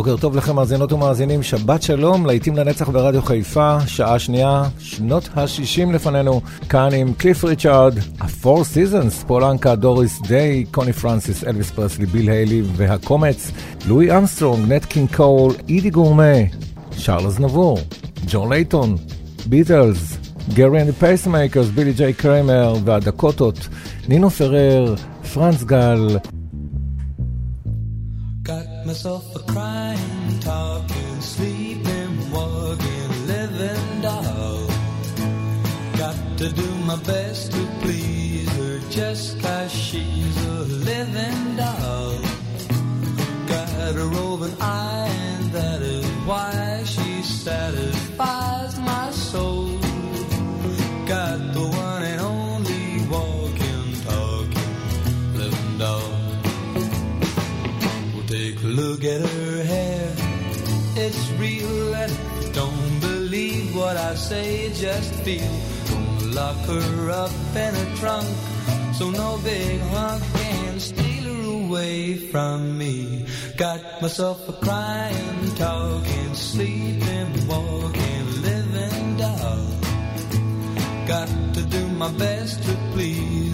בוקר טוב לכם מאזינות ומאזינים, שבת שלום, להיטים לנצח ברדיו חיפה, שעה שנייה, שנות ה-60 לפנינו, כאן עם קליף ריצ'ארד, ה-Four Seasons, פולנקה, דוריס דיי, קוני פרנסיס, אלוויס פרסלי, ביל היילי והקומץ, לואי אמסטרונג, נט קינג קול, אידי גורמה, שרלס נבור, ג'ון לייטון, ביטלס, גרי אנד פייסמייקרס, בילי ג'יי קריימר והדקוטות, נינו פרר, פרנס גל, say, just feel. Lock her up in a trunk so no big hunk can steal her away from me. Got myself a crying, talking, sleeping, walking, living doll. Got to do my best to please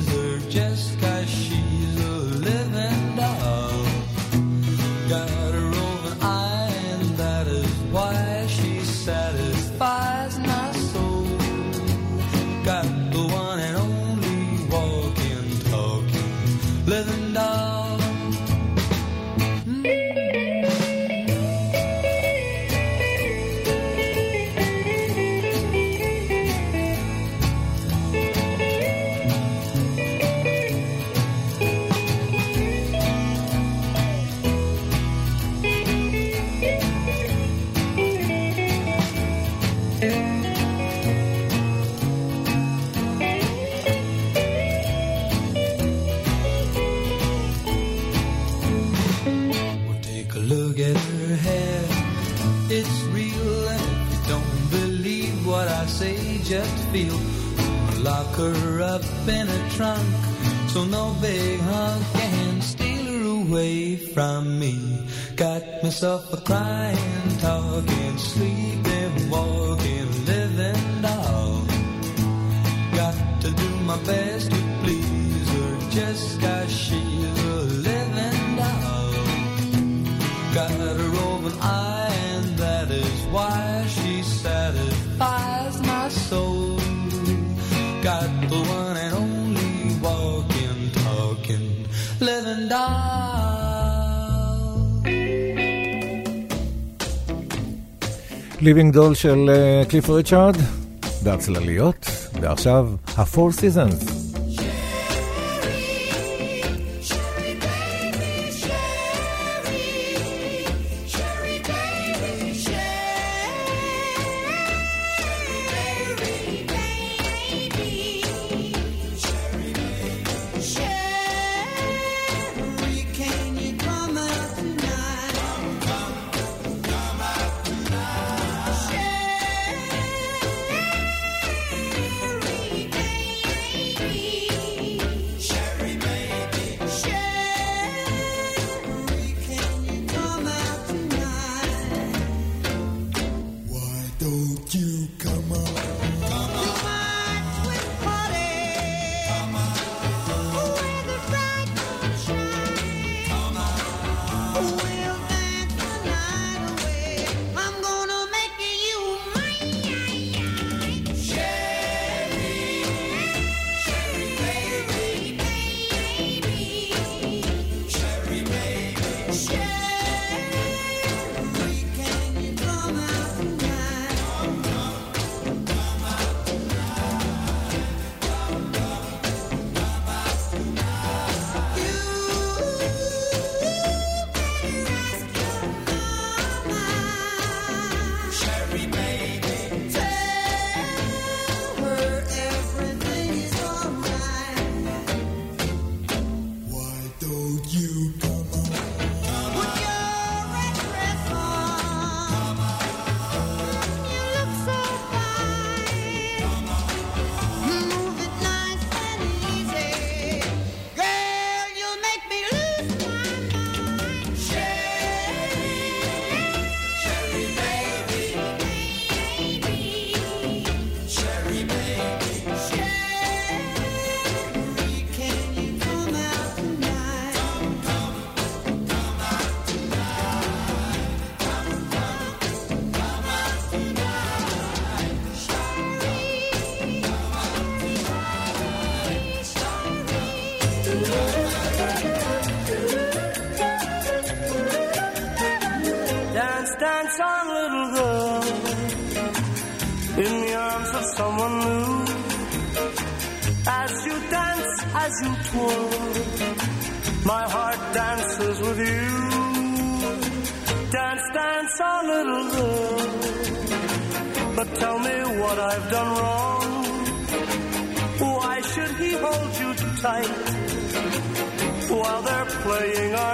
her up in a trunk so no big hunk can steal her away from me. Got myself a crying, talking, sleeping, walking, living doll. Got to do my best to please her just cause she's ליבינג דול של קליף ריצ'ארד, בהצלליות, ועכשיו ה-Four Seasons.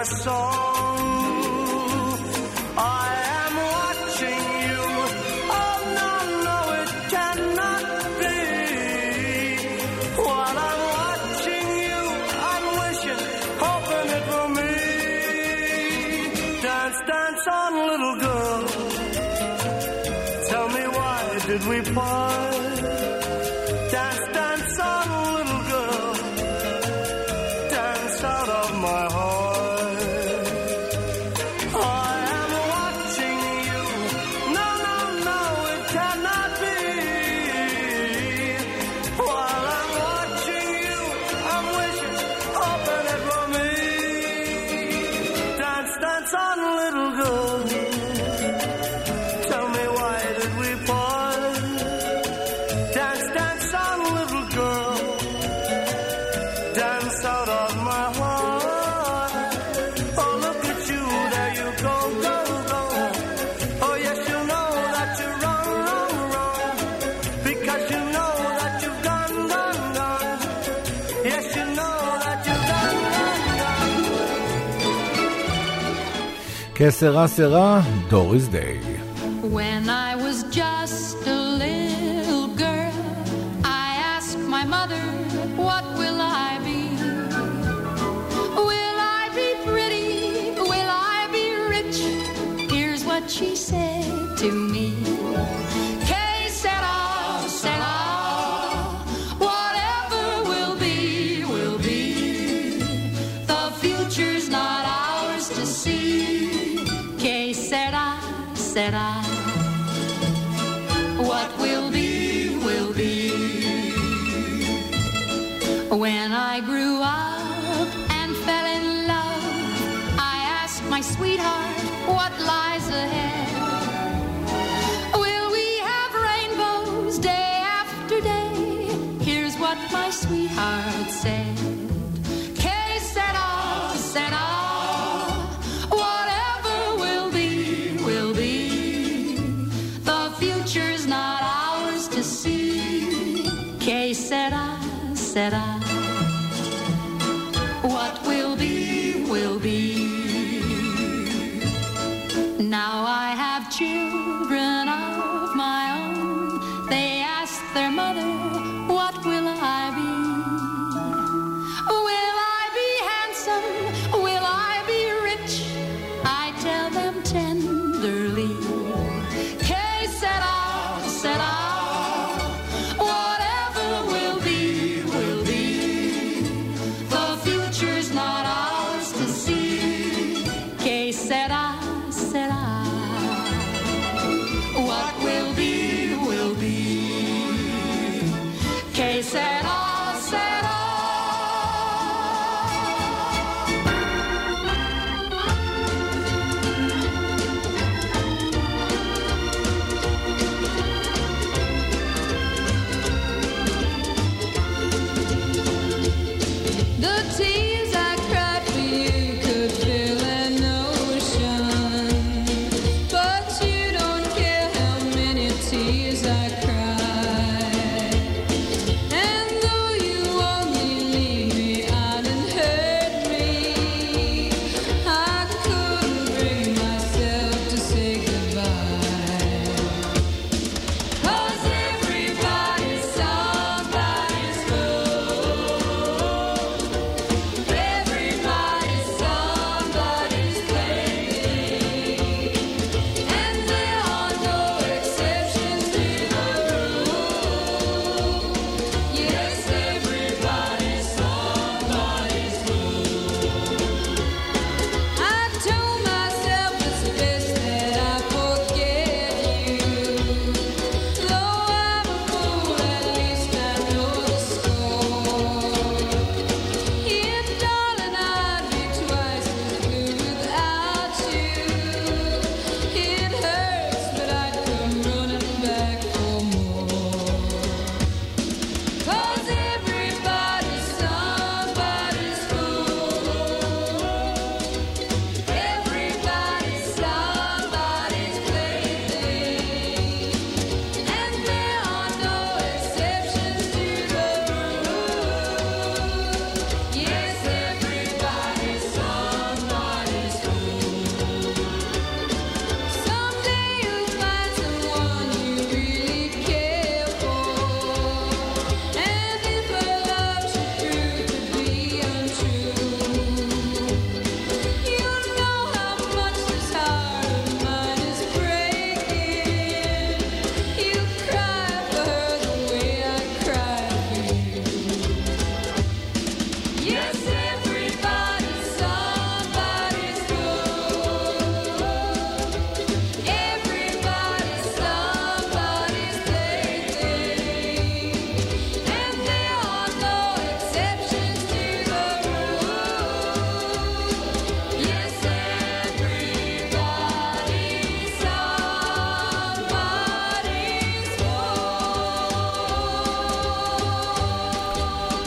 so כסרה סרה, דוריס דיי. I said I. What will be, will be. When I grew up and fell in love, I asked my sweetheart what lies ahead. Will we have rainbows day after day? Here's what my sweetheart said. said I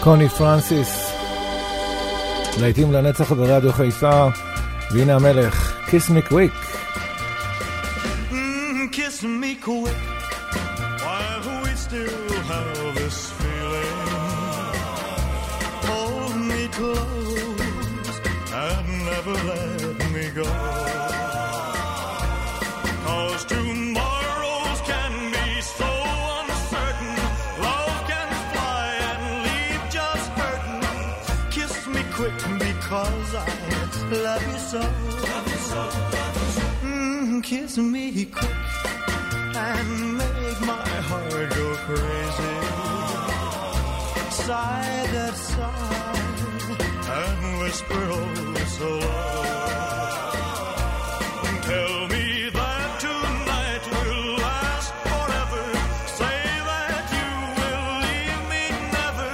קוני פרנסיס. להיטים לנצח ברדיו חיפה, והנה המלך, Kiss Me Quick. Mm, kiss me quick love you so. Mm, kiss me quick and make my heart go crazy. Side that side and whisper oh so low. Tell me that tonight will last forever. Say that you will leave me never.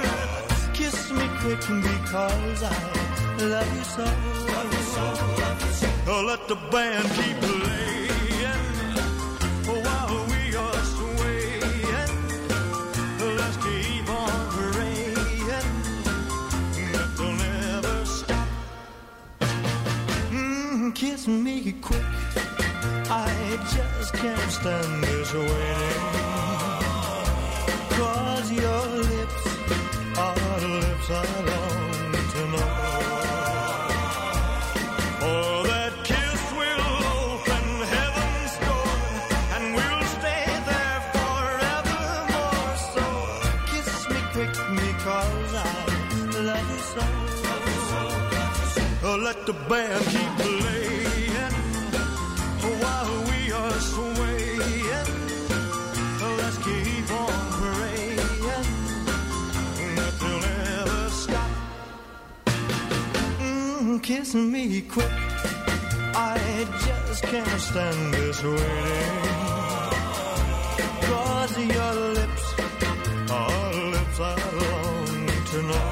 Kiss me quick because I love you so. Oh, let the band keep playing while we are swaying. Let's keep on praying that they'll never stop. Mm, kiss me quick. I just can't stand this waiting. Cause your lips are lips I the band keep playing while we are swaying. Let's keep on praying that they'll never stop. Mm, kiss me quick. I just can't stand this waiting. Cause your lips are lips I long to know.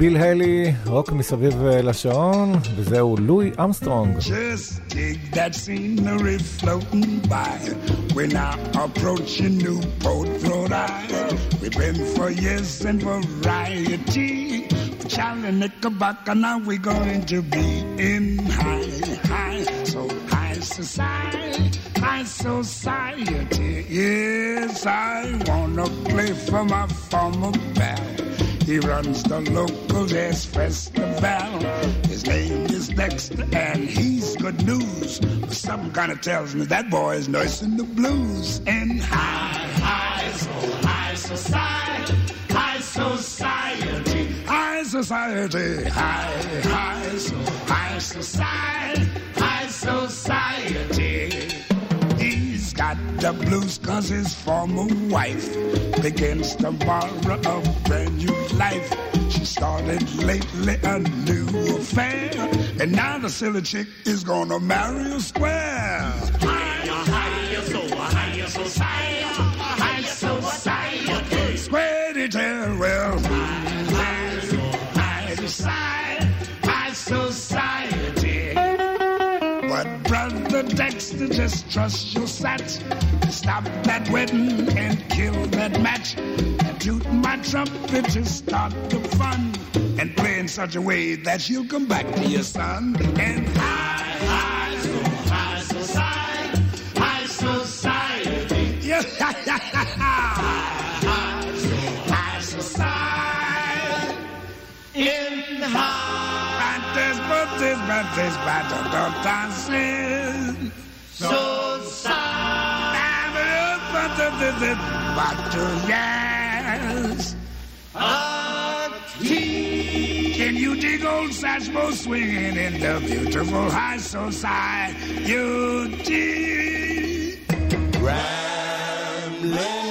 ביל היילי, רוק מסביב אה, לשעון, וזהו לואי אמסטרונג. Just dig that scenery floating by. We're now approaching Newport, Rhode Island. We've been for years and variety. Charlie Knickerbocker, now we're going to be in high, high, so high society, high society. Yes, I wanna play for my former pal. He runs the local jazz festival. His name is Dexter, and he's good news. But something kind of tells me that boy is nursing the blues. And high, high, so high society, high society, high society, high, high, so high society, high society. Got the blues cause his former wife begins to borrow a brand new life. She started lately a new affair, and now the silly chick is gonna marry a square. Higher, higher, so higher society, high society. Square detail, eh, well, high, high, so high society, high society. But brother Dexter, just trust your sat. Stop that wedding and kill that match. And toot my trumpet to start the fun. And play in such a way that you'll come back to your son. And high, high, so high society, high society. Yeah, high, high, so high society. In high. Bates, bates, bates, don't dance in. So sad. Battle, yes. Can you dig old Satchmo swinging in the beautiful high society? Rambling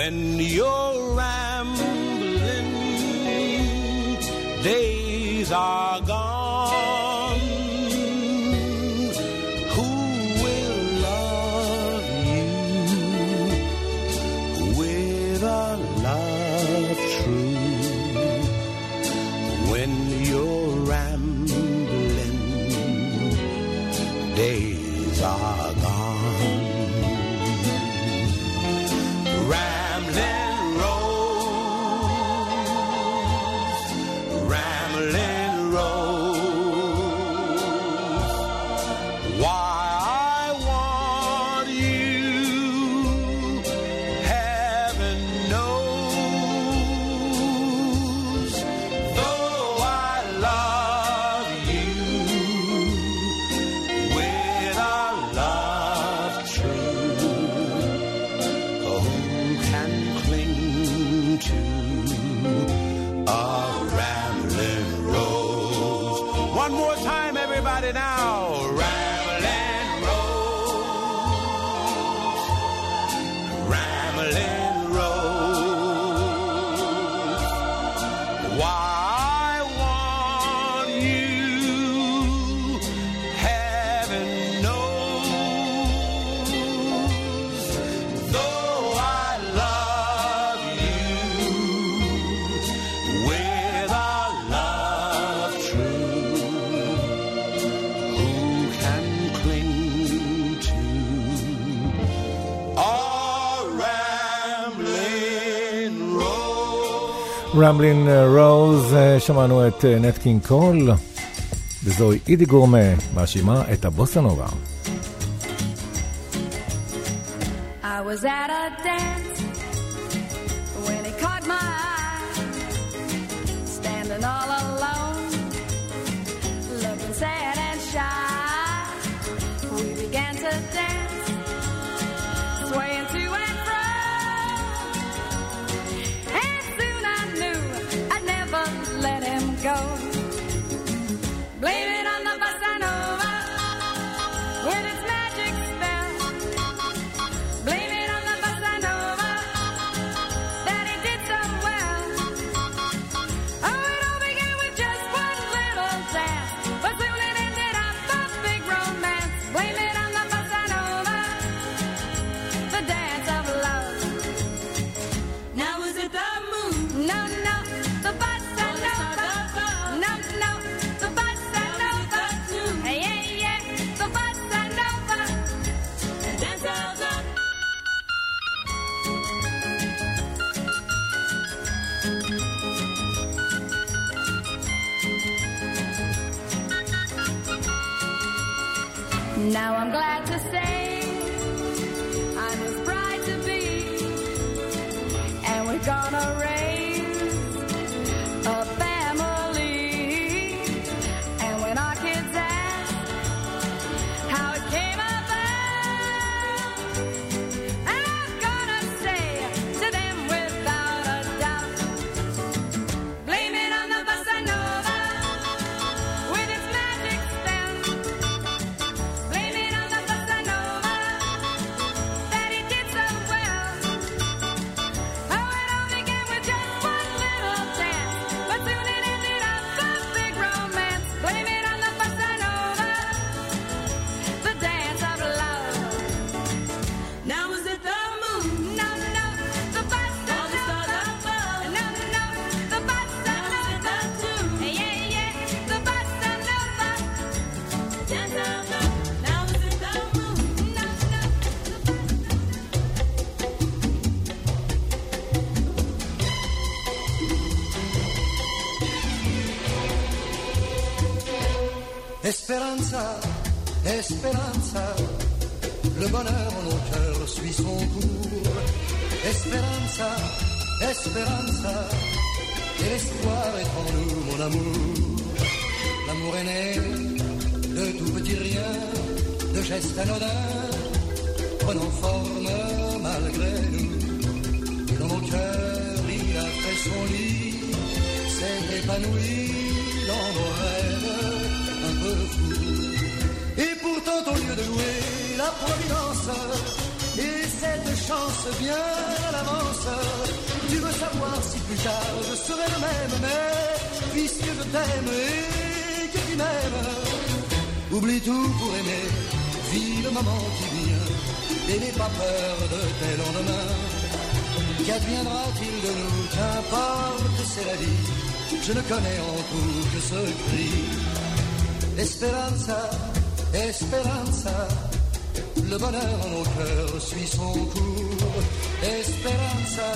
When you're rambling, days are רמלין רוז, אה, שמענו את אה, נט קינג קול, וזוהי אידי גורמה, מאשימה את הבוסה נובה. I was at a dance anodins, prenant forme malgré nous. Dans nos cœurs, il a fait son lit, s'est épanoui dans nos rêves, un peu fous. Et pourtant, au lieu de louer la providence et cette chance bien à l'avance, tu veux savoir si plus tard je serai le même, mais puisque je t'aime et que tu m'aimes, oublie tout pour aimer, vis le moment qui vient et n'aie pas peur de tes lendemains. Qu'adviendra-t-il de nous Qu'importe, c'est la vie. Je ne connais en tout que ce cri. Esperanza, Esperanza, le bonheur en nos cœurs suit son cours. Esperanza,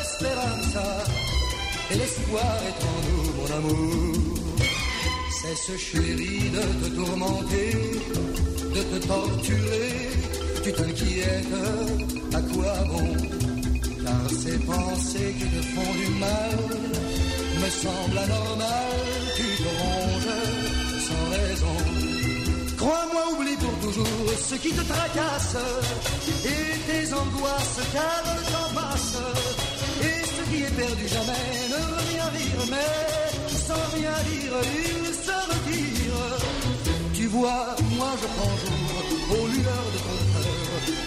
Esperanza, et l'espoir est en nous, mon amour. Cesse chérie de te tourmenter, de te torturer. Tu t'inquiètes, à quoi bon? Car ces pensées qui te font du mal me semblent anormales. Tu te ronges sans raison. Crois-moi, oublie pour toujours ce qui te tracasse et tes angoisses, car le temps passe. Et ce qui est perdu jamais ne revient rire, mais sans rien dire, il se retire. Vois, moi je prends jour aux lueurs de ton cœur,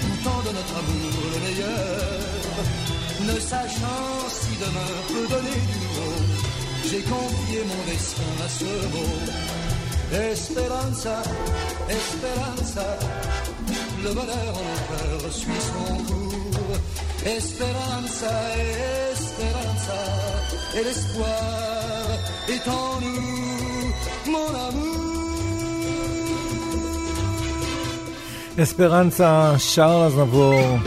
goûtant de notre amour le meilleur. Ne sachant si demain peut donner du nouveau, j'ai confié mon destin à ce mot. Esperanza, Esperanza, le bonheur en cœurs suit son cours. Esperanza, Esperanza, et l'espoir est en nous, mon amour. אספרנסה, שר לזנבור.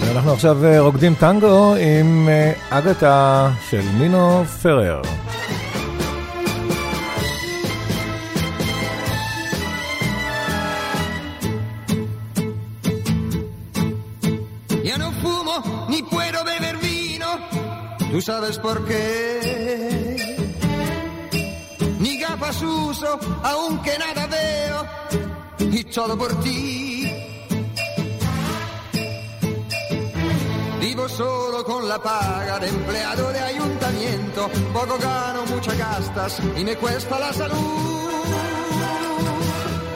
ואנחנו עכשיו אה, רוקדים טנגו עם אה, אגתה של נינו פרר. Ya no fumo ni puedo beber vino, tú sabes por qué. Ni gafas uso, aunque nada veo, y todo por ti. Vivo solo con la paga de empleado de ayuntamiento, poco gano, muchas gastas y me cuesta la salud.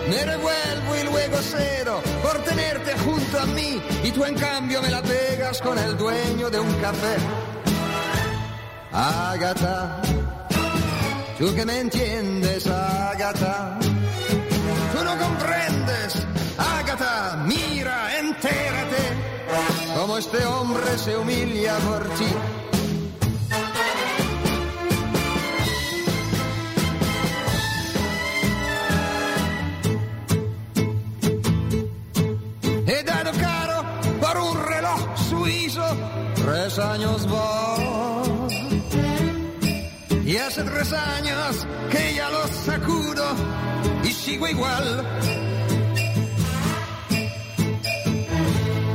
Me revuelvo y luego cedo por tenerte junto a mí y tú en cambio me la pegas con el dueño de un café. Ágata, tú que me entiendes, Ágata. Comprendes, Ágata, mira, entérate cómo este hombre se humilla por ti. He dado caro por un reloj suizo, tres años va. Y hace tres años que ya los sacudo y sigo igual.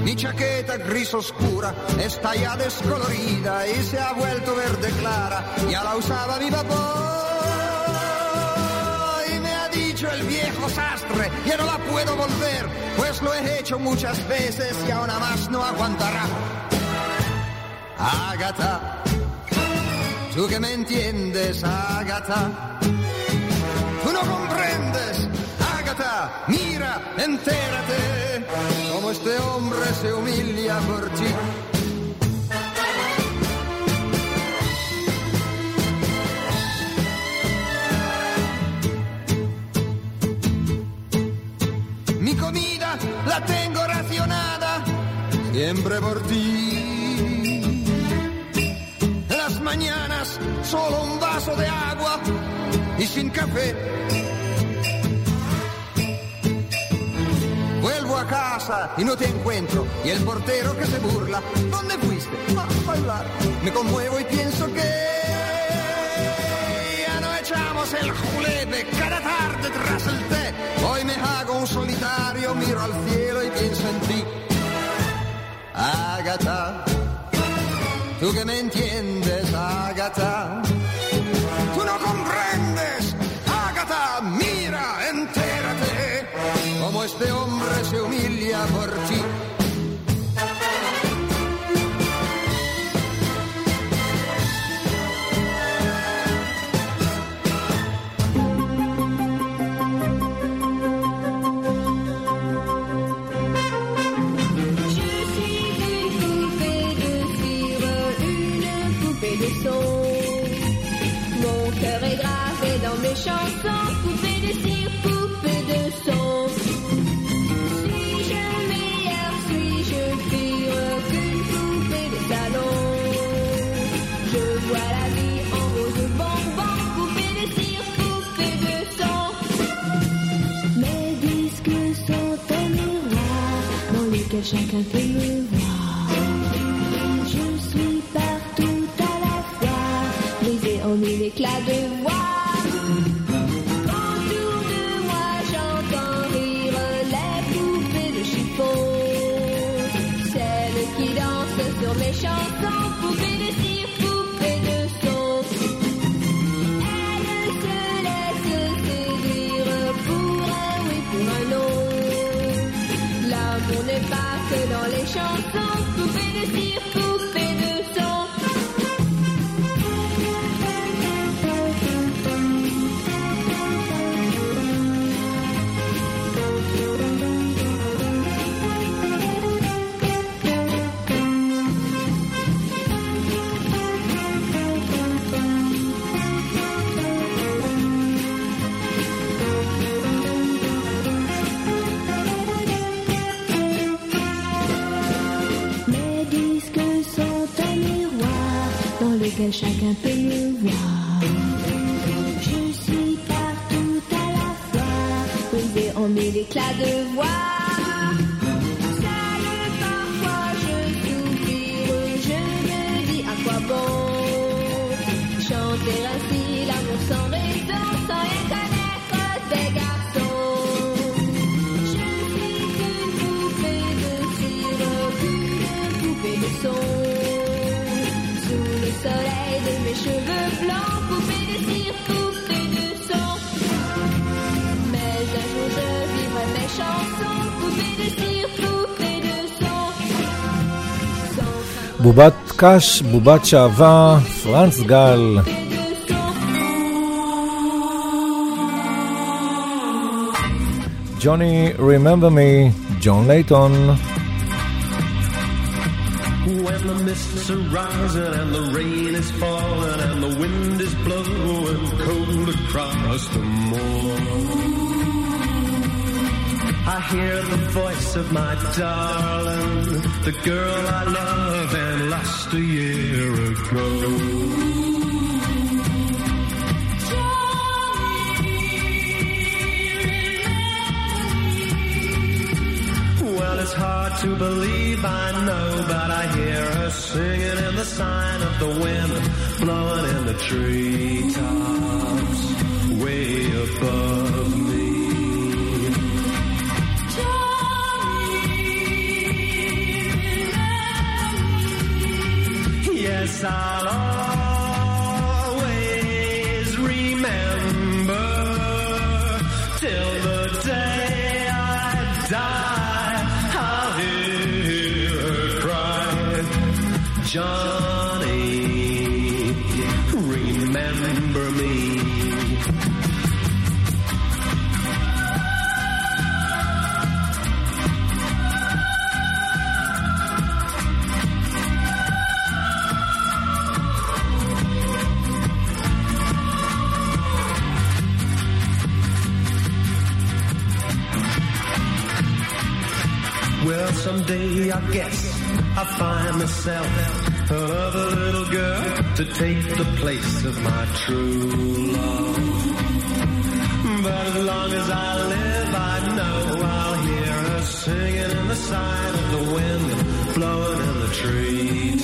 Mi chaqueta gris oscura está ya descolorida y se ha vuelto verde clara. Ya la usaba mi papá. Y me ha dicho el viejo sastre, ya no la puedo volver, pues lo he hecho muchas veces y ahora más no aguantará. Agatha, tú que me entiendes, Agatha. No comprendes, Agatha, mira, entérate, cómo este hombre se humilla por ti. Mi comida la tengo racionada, siempre por ti. Las mañanas solo un vaso de agua y sin café. Vuelvo a casa y no te encuentro. Y el portero que se burla, ¿dónde fuiste? Me conmuevo y pienso que ya no echamos el julepe cada tarde tras el té. Hoy me hago un solitario, miro al cielo y pienso en ti. Agatha, tú que me entiendes, Agatha. No comprendes, Agatha, mira, entérate, cómo este hombre se humilla por ti. Chacun peut chacun peut me voir. Je suis partout à la fois, brisée en mille éclats de voix. Seule de mes cheveux blancs, poupée de cire, poupée de son. Mais un jour je vivrai mes chansons, poupée de cire, poupée de son. Sans craindre בובת קש, בובת שעווה, פרנץ גל. de son. ג'וני, Remember Me, ג'ון לייטון. When the mists are rising and the rain is falling and the wind is blowing cold across the moor. I hear the voice of my darling, the girl I love and lost a year ago. It's hard to believe, I know, but I hear her singing in the sign of the wind, blowing in the treetops, way above me. Johnny, yes, I'll someday I guess I find myself another little girl to take the place of my true love. But as long as I live, I know I'll hear her singing in the sight of the wind blowing in the trees.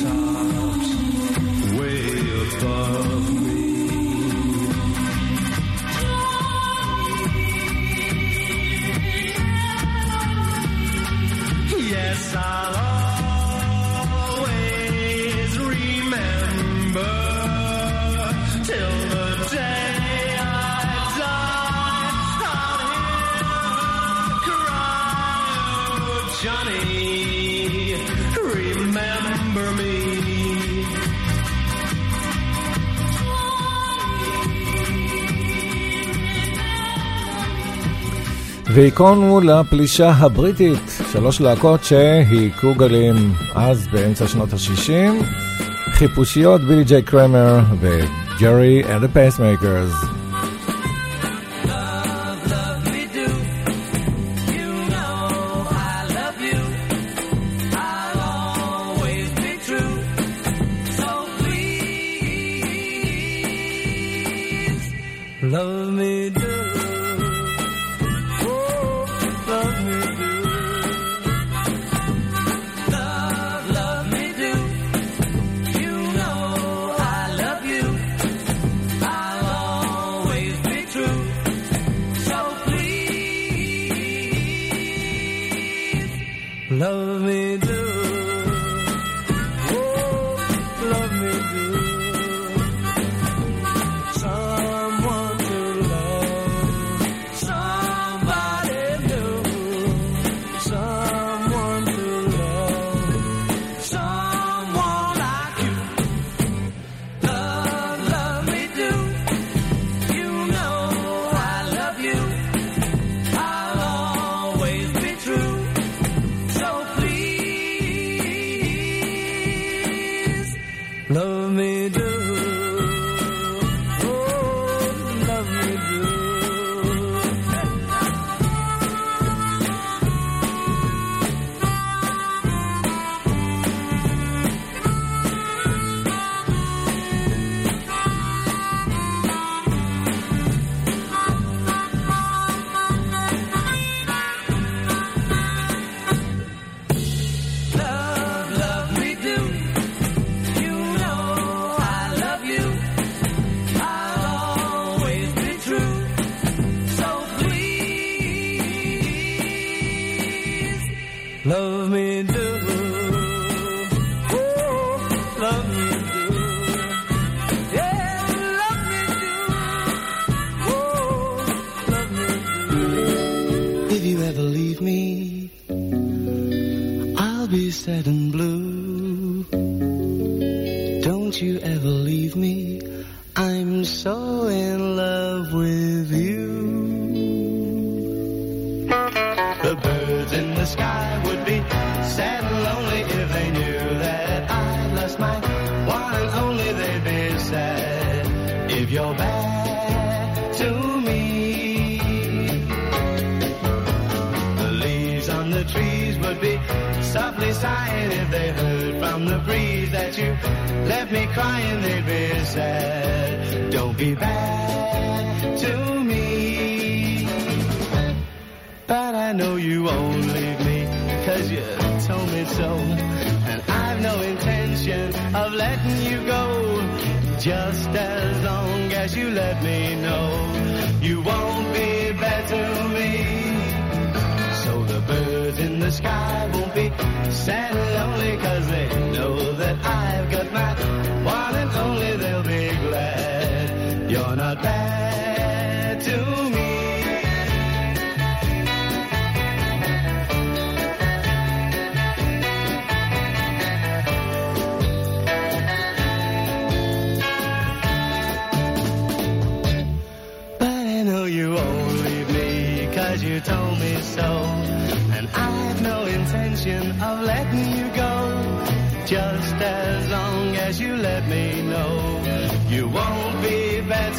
והיכונו לפלישה הבריטית, שלוש להקות שהיכו גלים אז באמצע שנות ה-60, חיפושיות בילי ג'יי קרמר וג'רי אנד הפייסמקרס.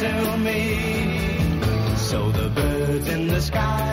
me. So the birds in the sky.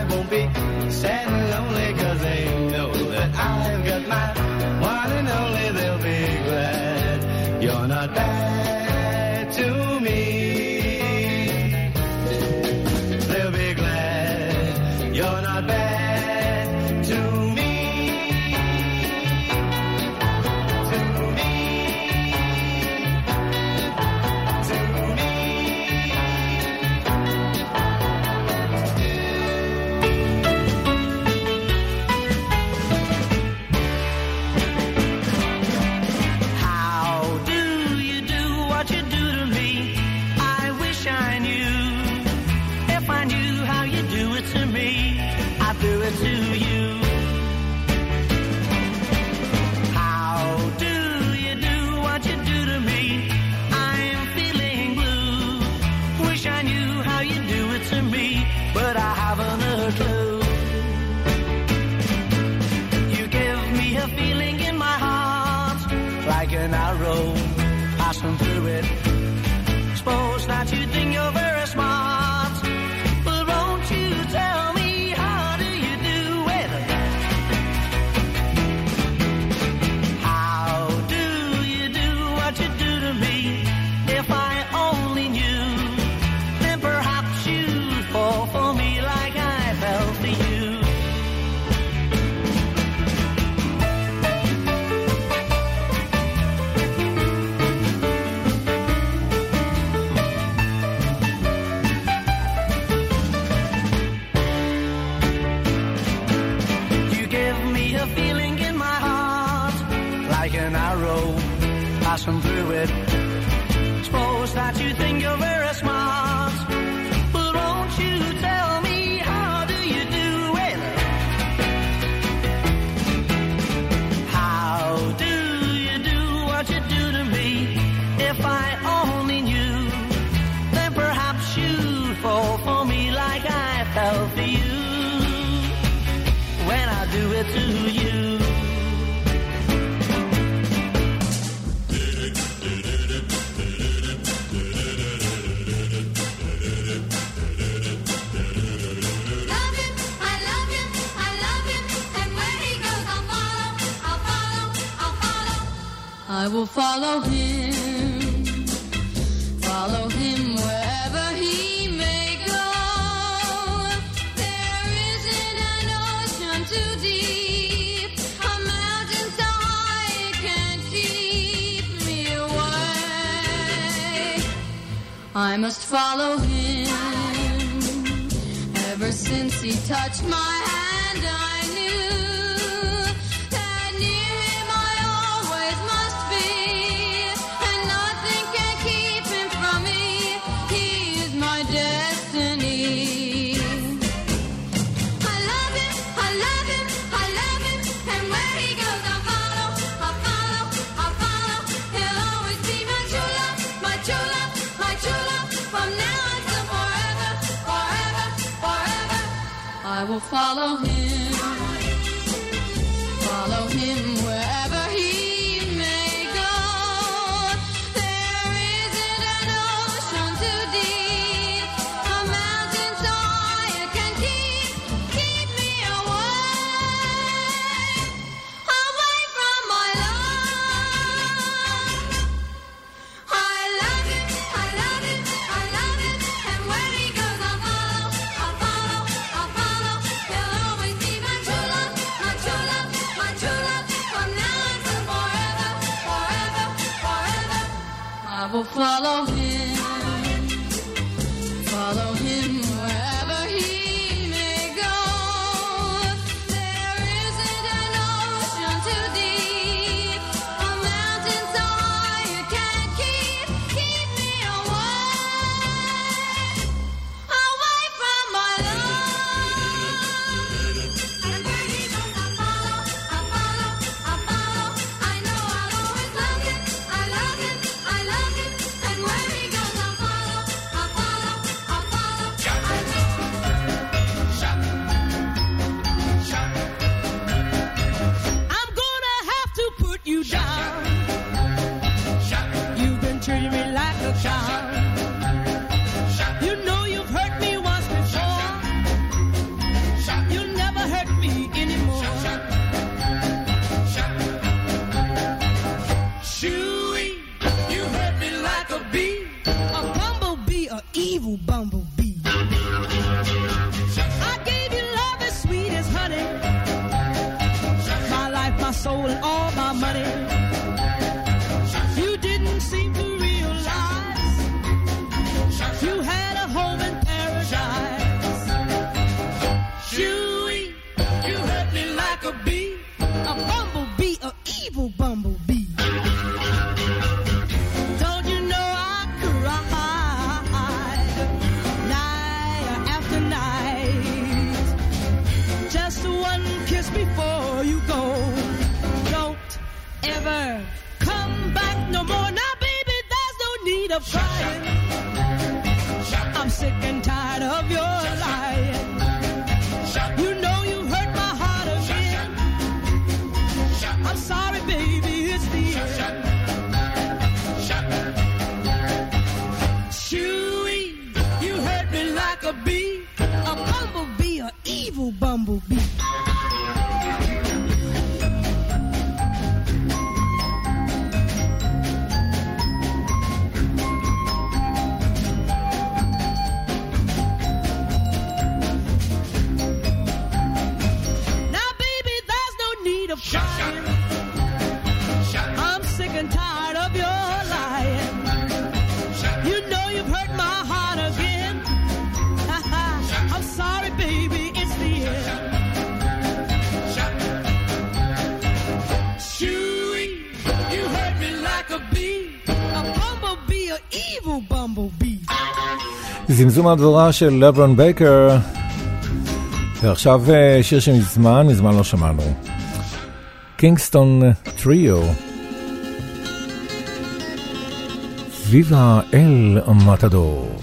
some I will follow him, follow him wherever he may go. There isn't an ocean too deep, a mountain so high it can't keep me away. I must follow him ever since he touched. will follow him. Follow him זמזום הדבורה של לברון בייקר. ועכשיו אה, שיר שמזמן, מזמן לא שמענו. קינגסטון טריו. ויבה אל מתדור.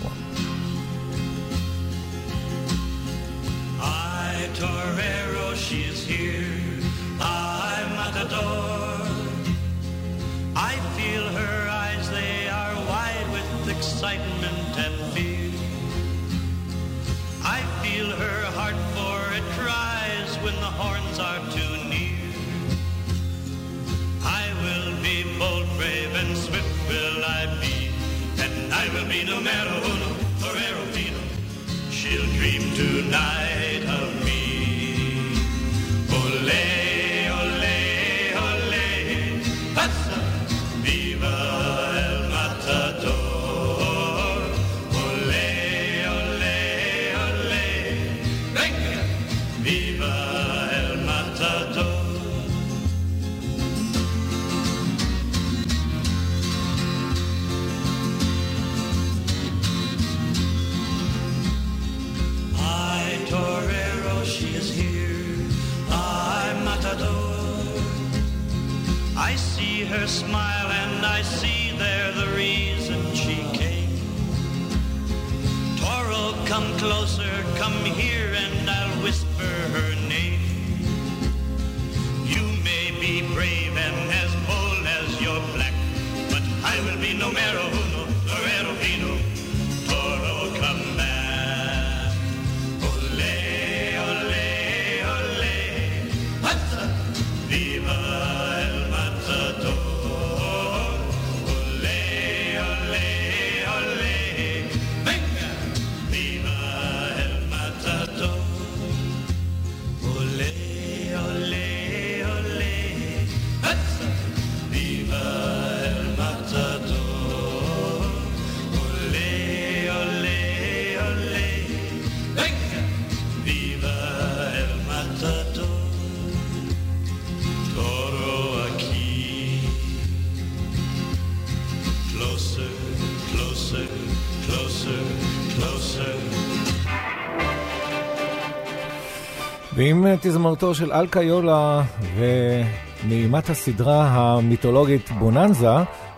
ועם תזמורתו של אלקה יולה ונעימת הסדרה המיתולוגית בוננזה,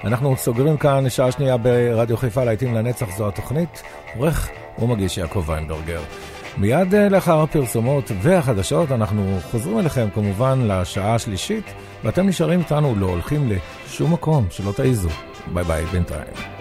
אנחנו סוגרים כאן שעה שנייה ברדיו חיפה להיטים לנצח זו התוכנית. עורך ומגיש יעקב ויינברגר. מיד אה, לאחר הפרסומות והחדשות אנחנו חוזרים אליכם כמובן לשעה השלישית, ואתם נשארים איתנו, לא הולכים לשום מקום, שלא תעיזו. ביי ביי בינתיים.